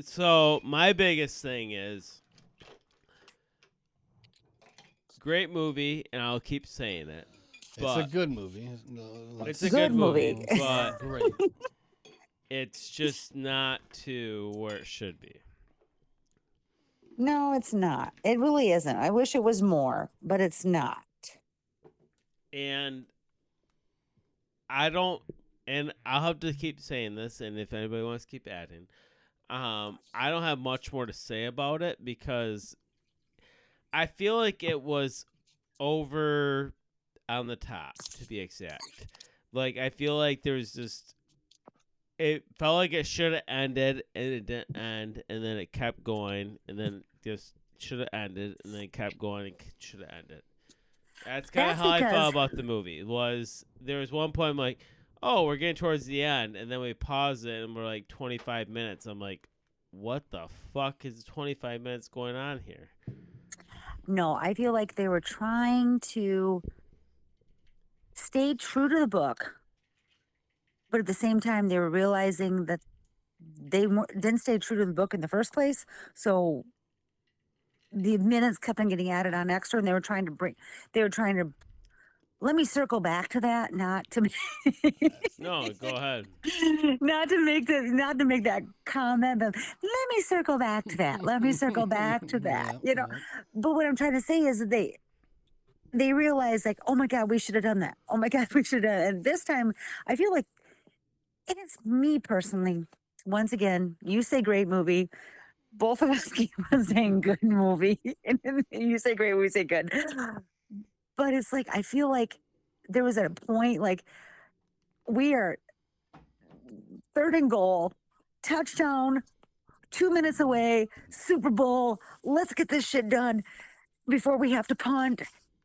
So my biggest thing is great movie, and I'll keep saying it. It's a good movie. No, like, it's a Good good movie, movie. but it's just not to where it should be. No, it's not. It really isn't. I wish it was more, but it's not. And I don't, and I'll have to keep saying this, and if anybody wants to keep adding, um, I don't have much more to say about it because I feel like it was over on the top, to be exact. Like I feel like there was just. It felt like it should have ended, and it didn't end, and then it kept going, and then just should have ended, and then kept going, and should have ended. That's kind of how I felt about the movie. Was there was one point I'm like, oh, we're getting towards the end, and then we pause it and we're like 25 minutes. I'm like, what the fuck is 25 minutes going on here? No, I feel like they were trying to stay true to the book, but at the same time, they were realizing that they didn't stay true to the book in the first place. So the minutes kept on getting added on extra, and they were trying to bring, they were trying to. Let me circle back to that, not to. No, go ahead. not to make the not to make that comment but let me circle back to that let me circle back to that Yep, you know yep. but what i'm trying to say is that they they realize like oh my god we should have done that oh my god we should have and this time i feel like and it's me personally once again you say great movie both of us keep on saying good movie and you say great we say good but it's like i feel like there was a point like we are third and goal, touchdown, two minutes away, Super Bowl. Let's get this shit done before we have to punt.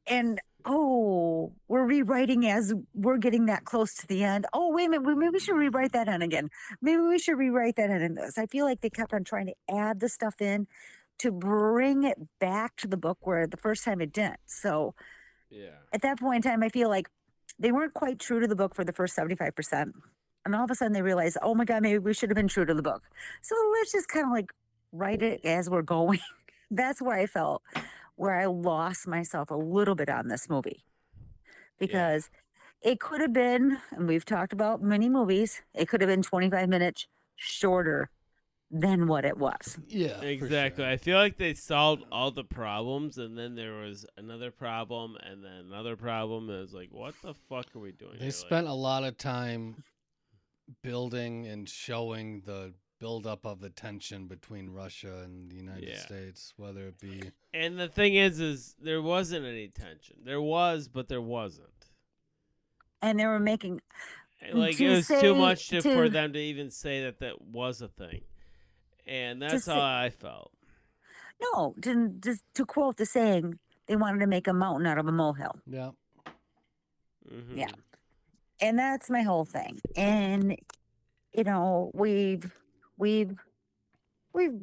And oh, we're rewriting as we're getting that close to the end. Oh, wait a minute, maybe we should rewrite that in again. Maybe we should rewrite that in in this. I feel like they kept on trying to add the stuff in to bring it back to the book where the first time it didn't. So Yeah. at that point in time, I feel like they weren't quite true to the book for the first 75%. And all of a sudden they realized, oh my God, maybe we should have been true to the book. So let's just kind of like write it as we're going. That's where I felt where I lost myself a little bit on this movie. Because it could have been, and we've talked about many movies, it could have been 25 minutes shorter than what it was. Yeah, Exactly. sure. I feel like they solved all the problems, and then there was another problem, and then another problem. And it was like, what the fuck are we doing? They here? Like, spent a lot of time building and showing the buildup of the tension between Russia and the United Yeah. States, whether it be and the thing is, is there wasn't any tension. There was, but there wasn't. And they were making Like To it was say- too much to, for them to even say that that was a thing, and that's say- how I felt. no, to, just to quote the saying, they wanted to make a mountain out of a molehill. yeah. Mhm. Yeah. and that's my whole thing and you know we've we've we've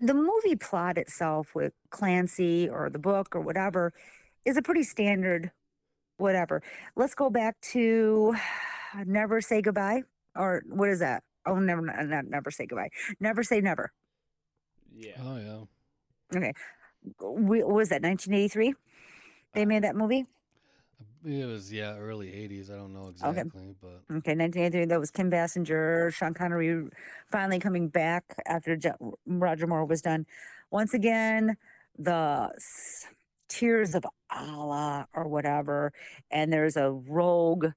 the movie plot itself with clancy or the book or whatever is a pretty standard whatever. Let's go back to never say goodbye or what is that? Oh never not, not never say goodbye. Never say never. Yeah. Oh yeah. we, what was that 1983 they uh, made that movie It was yeah, early '80s. I don't know exactly, but Okay, 1983. That was Kim Basinger, Sean Connery finally coming back after Jo- Roger Moore was done. Once again, the s- Tears of Allah or whatever, and there's a rogue,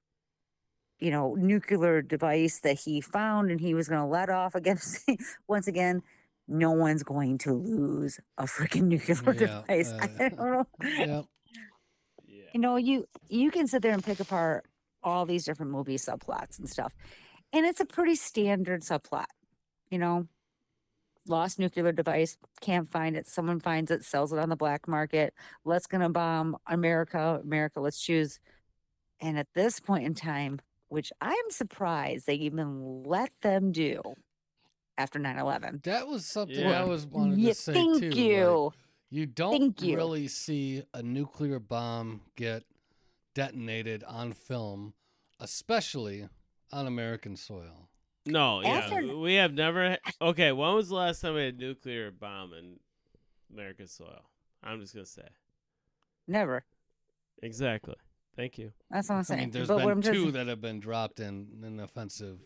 you know, nuclear device that he found and he was going to let off against. Once again, no one's going to lose a freaking nuclear Yeah, device. uh, I don't know. yeah, Yeah. you know you you can sit there and pick apart all these different movie subplots and stuff and it's a pretty standard subplot you know lost nuclear device can't find it someone finds it sells it on the black market let's gonna bomb america america let's choose and at this point in time which i'm surprised they even let them do after 9-11 that was something Yeah. I was wanted yeah, to say thank too. like, you you don't Thank you. really see a nuclear bomb get detonated on film, especially on American soil. No, yeah, After- we have never. Okay, when was the last time we had a nuclear bomb in American soil? I'm just gonna say never exactly. Thank you. that's what i'm saying. I mean, there's but been i'm just two that have been dropped in an offensive.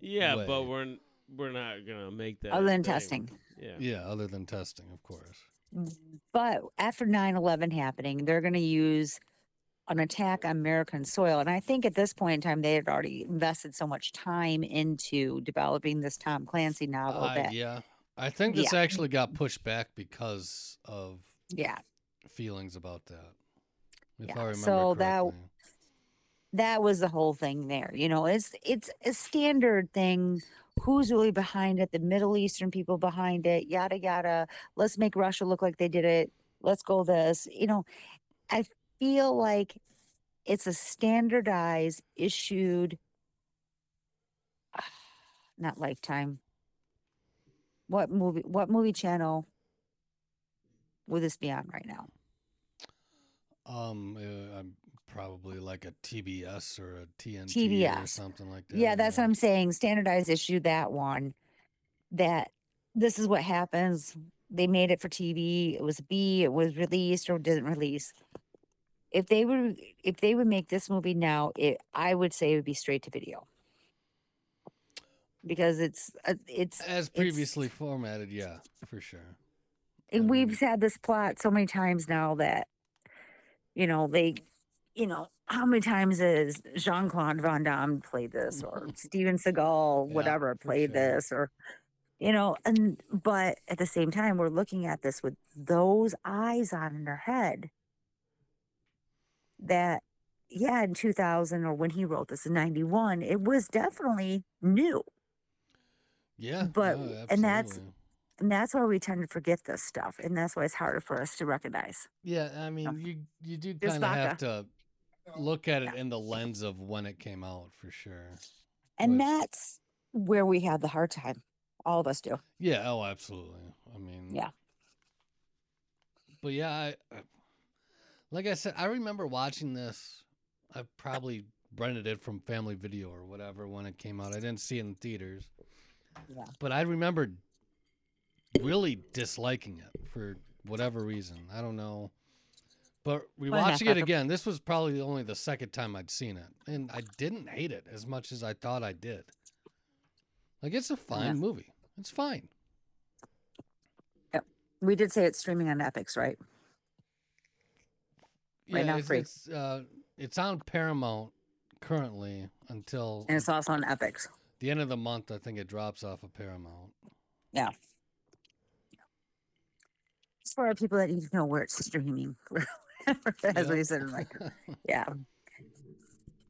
Yeah, but we're we're not gonna make that. other than thing. testing Yeah. Yeah, other than testing, of course. But after 9 11 happening, they're going to use an attack on American soil. And I think at this point in time, they had already invested so much time into developing this Tom Clancy novel Uh, that, yeah, I think this Yeah. actually got pushed back because of yeah, feelings about that. Yeah, so that- that was the whole thing there. You know, it's it's a standard thing who's really behind it, the Middle Eastern people behind it, yada, yada. Let's make Russia look like they did it. Let's go this. You know, I feel like it's a standardized, issued, not lifetime. What movie, what movie channel would this be on right now? Um, uh, I'm probably like a TBS or a TNT TBS. or something like that. Yeah, that's what I'm saying. Standardized issue that one. That this is what happens. They made it for TV. It was B. It was released or didn't release. If they would, if they would make this movie now, it I would say it would be straight to video because it's uh, it's as previously it's, formatted. Yeah, for sure. And we've had this plot so many times now that you know, they, you know, how many times has Jean Claude Van Damme played this or Steven Seagal, yeah, whatever, played sure. this or, you know, and, but at the same time, we're looking at this with those eyes on in our head that, yeah, in 2000 or when he wrote this in 91, it was definitely new. Yeah. But, and that's, and that's why we tend to forget this stuff. And that's why it's harder for us to recognize. Yeah. I mean, so, you, you do kind of have to look at it yeah. in the lens of when it came out for sure. And Which, that's where we have the hard time. All of us do. Yeah. Oh, absolutely. I mean, yeah. But yeah, I, I like I said, I remember watching this. I probably rented it from Family Video or whatever when it came out. I didn't see it in theaters. Yeah. But I remember really disliking it for whatever reason. I don't know. But rewatching it again, this was probably only the second time I'd seen it, and I didn't hate it as much as I thought I did. Like it's a fine yeah. movie. It's fine. Yeah. We did say it's streaming on Epix, right? Yeah, right now, it's, free. It's, uh, it's on Paramount currently until, and it's also on Epix. The end of the month, I think it drops off of Paramount. Yeah for people that need to know where it's streaming. As we said, like, yeah.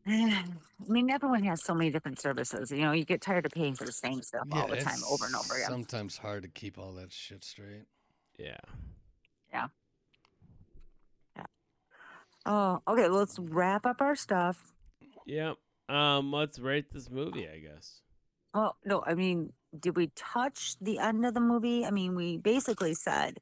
I mean, everyone has so many different services. You know, you get tired of paying for the same stuff all the time, over and over again. Sometimes hard to keep all that shit straight. Yeah. Yeah. Yeah. Oh, okay. Let's wrap up our stuff. Yep. Um, let's rate this movie, I guess. Oh no, I mean, did we touch the end of the movie? I mean, we basically said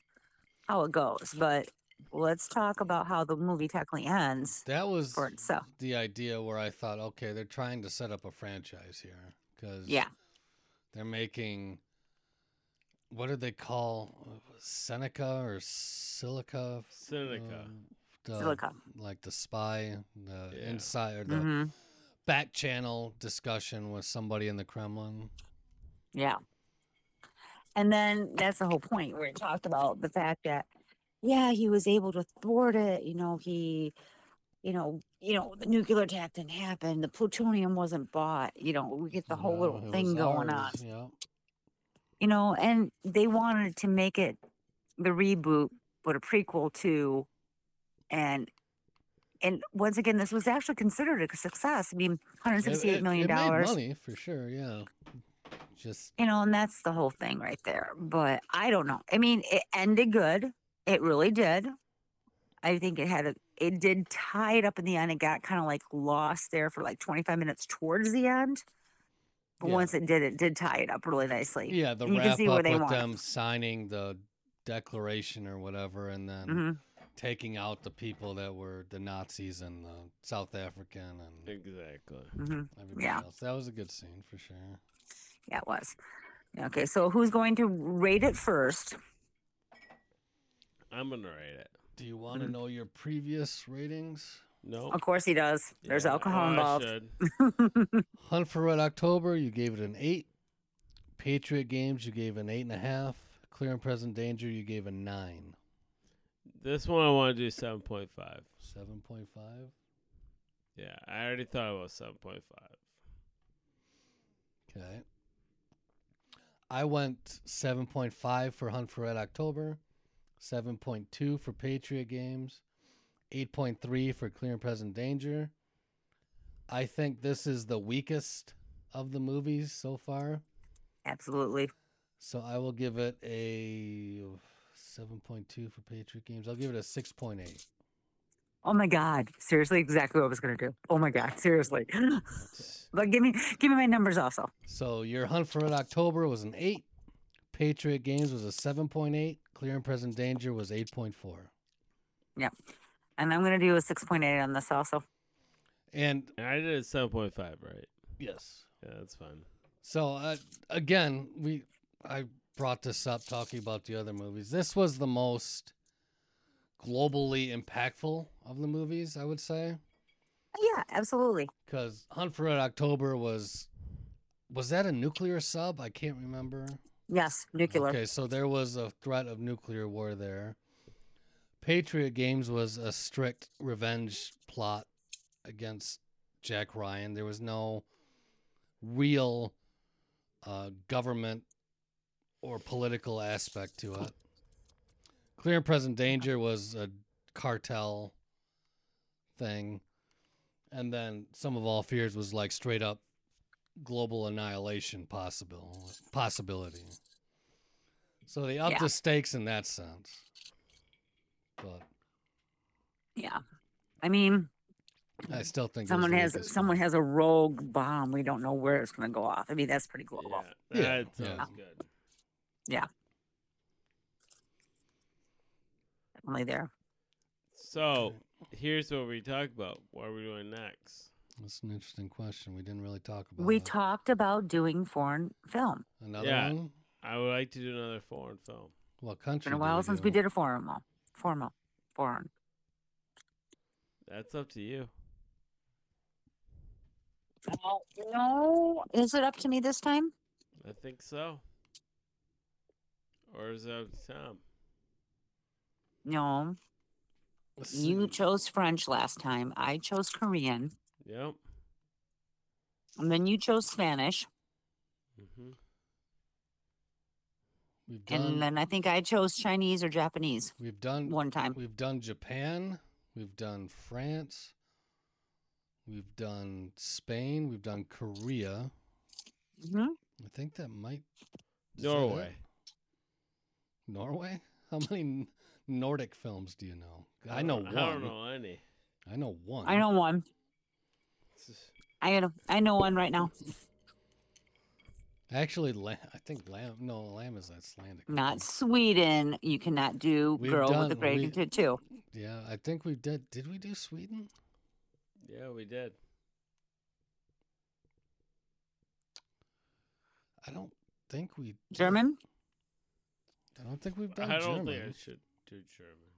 how it goes, but let's talk about how the movie technically ends. That was for itself. the idea where I thought, okay, they're trying to set up a franchise here because yeah, they're making what do they call Seneca or Silica? Seneca. Uh, the, Silica. Like the spy, the yeah. inside, the mm-hmm. back channel discussion with somebody in the Kremlin. Yeah. And then that's the whole point where it talked about the fact that, yeah, he was able to thwart it. You know, he, you know, you know, the nuclear attack didn't happen. The plutonium wasn't bought. You know, we get the whole no, little thing going ours. on. Yeah. You know, and they wanted to make it the reboot, but a prequel to, and and once again, this was actually considered a success. I mean, 168 million dollars. Money for sure, yeah. Just you know, and that's the whole thing right there. But I don't know. I mean, it ended good. It really did. I think it had a, it did tie it up in the end. It got kind of like lost there for like 25 minutes towards the end. But yeah. once it did, it did tie it up really nicely. Yeah, the wrap you can see up where they with want. them signing the declaration or whatever, and then mm-hmm. taking out the people that were the Nazis and the South African and exactly mm-hmm. everybody yeah. else. That was a good scene for sure. Yeah, it was. Okay, so who's going to rate it first? I'm gonna rate it. Do you want to know your previous ratings? No. Of course he does. There's alcohol oh, involved. Hunt for Red October, you gave it an eight. Patriot Games, you gave an eight and a half. Clear and Present Danger, you gave a nine. This one I want to do seven point five. Seven point five. Yeah, I already thought it was seven point five. Okay. I went 7.5 for Hunt for Red October, 7.2 for Patriot Games, 8.3 for Clear and Present Danger. I think this is the weakest of the movies so far. Absolutely. So I will give it a 7.2 for Patriot Games. I'll give it a 6.8. Oh my God. Seriously, exactly what I was gonna do. Oh my God, seriously. but give me give me my numbers also. So your Hunt for Red October was an eight. Patriot Games was a seven point eight. Clear and Present Danger was eight point four. Yep. And I'm gonna do a six point eight on this also. And And I did a seven point five, right? yes, Yeah, that's fine. So uh, again, we I brought this up talking about the other movies. This was the most globally impactful of the movies, I would say, Yeah, absolutely. because Hunt for Red October was was that a nuclear sub? I can't remember. Yes, nuclear. Okay, so there was a threat of nuclear war there. Patriot Games was a strict revenge plot against Jack Ryan. There was no real uh, government or political aspect to it. Clear and Present Danger was a cartel thing. And then Sum of All Fears was like straight up global annihilation possible possibility. So they upped Yeah. the stakes in that sense. But Yeah. I mean, I still think someone has someone has a rogue bomb. We don't know where it's gonna go off. I mean, that's pretty global. Yeah, Yeah, that yeah. sounds good. Definitely there. So here's what we talk about. What are we doing next? That's an interesting question. We didn't really talk about. We it. talked about doing foreign film. another Yeah. one. I would like to do another foreign film. What It's country? been a did while since we did a foreign one. Foreign. Foreign. That's up to you. Oh, no. Is it up to me this time? I think so. Or is it up to Tom? No. Let's You see. chose French last time. I chose Korean. Yep. And then you chose Spanish. Mm-hmm. We've done. And then I think I chose Chinese or Japanese we've done. one time. We've done Japan. We've done France. We've done Spain. We've done Korea. hmm I think that might. is that? Norway. Norway? How many N- Nordic films do you know? I know don't- one. I don't know any. I know one. I know one. I know, I know one right now. Actually, La- I think Lamb. No, Lamb is Icelandic. I Not. Sweden. You cannot do We've Girl with done- the Great we- Tattoo. Yeah, I think we did. Did we do Sweden? Yeah, we did. I don't think we. did. German? I don't think we've done I don't German. think I should do German.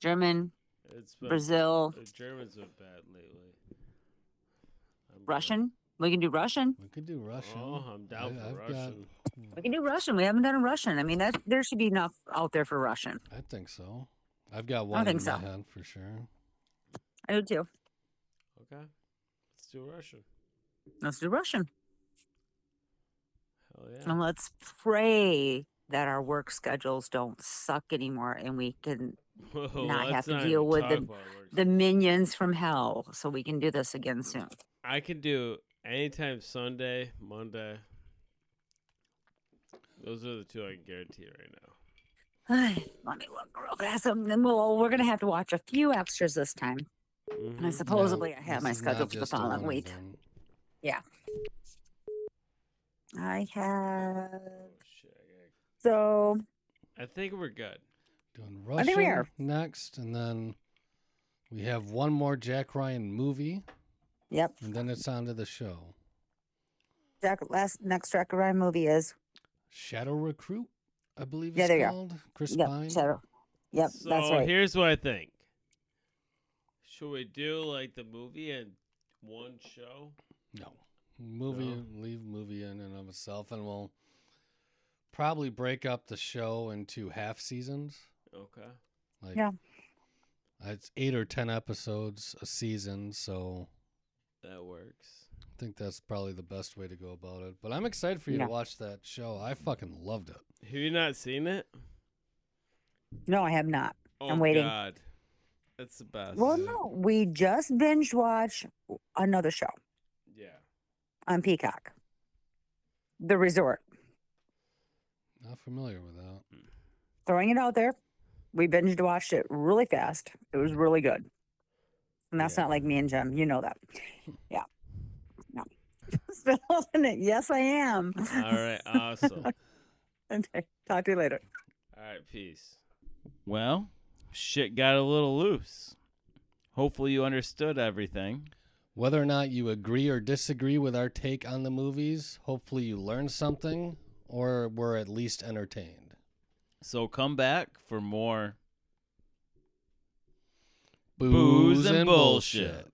German, It's been Brazil, uh, German's been bad lately. I'm good. Russian. We can do Russian. We could do Russian. Oh, I'm down I- for I've got- Russian. We can do Russian. We haven't done a Russian. I mean, that there should be enough out there for Russian. I think so. I've got one I think in my so. head for sure. I do too. Okay, let's do Russian. Let's do Russian. Hell yeah. And let's pray that our work schedules don't suck anymore and we can Whoa, not have to not deal with the- the minions from hell so we can do this again soon. I can do anytime Sunday, Monday. Those are the two I can guarantee right now. Let me look real fast. Um, then we'll, we're going to have to watch a few extras this time. And I Mhm. supposedly I have my schedule for the following week. and done. I have. Oh, shit, I So, I think we're good. Doing I Russian think we are. next, and then we have one more Jack Ryan movie, yep. and then it's on to the show. Jack, last next Jack Ryan movie is Shadow Recruit, I believe Yeah, it's there you go. Chris yep, Pine. Shadow. Yep, so that's right. here's what I think. Should we do like the movie and one show? No. Movie, No? leave movie in and of itself, and we'll probably break up the show into half seasons. Okay. Like, Yeah. Uh, it's eight or ten episodes a season, so That works. I think that's probably the best way to go about it. But I'm excited for you Yeah. to watch that show. I fucking loved it. Have you not seen it? No, I have not. Oh I'm waiting. Oh god, it's the best. Well, no, we just binge watched another show Yeah. on Peacock, The Resort. Not familiar with that. Hmm. Throwing it out there. We binged watched it really fast. It was really good. And that's Yeah. not like me and Jim. You know that. Yeah. No. Still holding it. Yes, I am. All right, awesome. All Okay. Talk to you later. All right. peace. Well, shit got a little loose. Hopefully, you understood everything. Whether or not you agree or disagree with our take on the movies, hopefully you learned something or were at least entertained. So come back for more Booze, Booze and bullshit.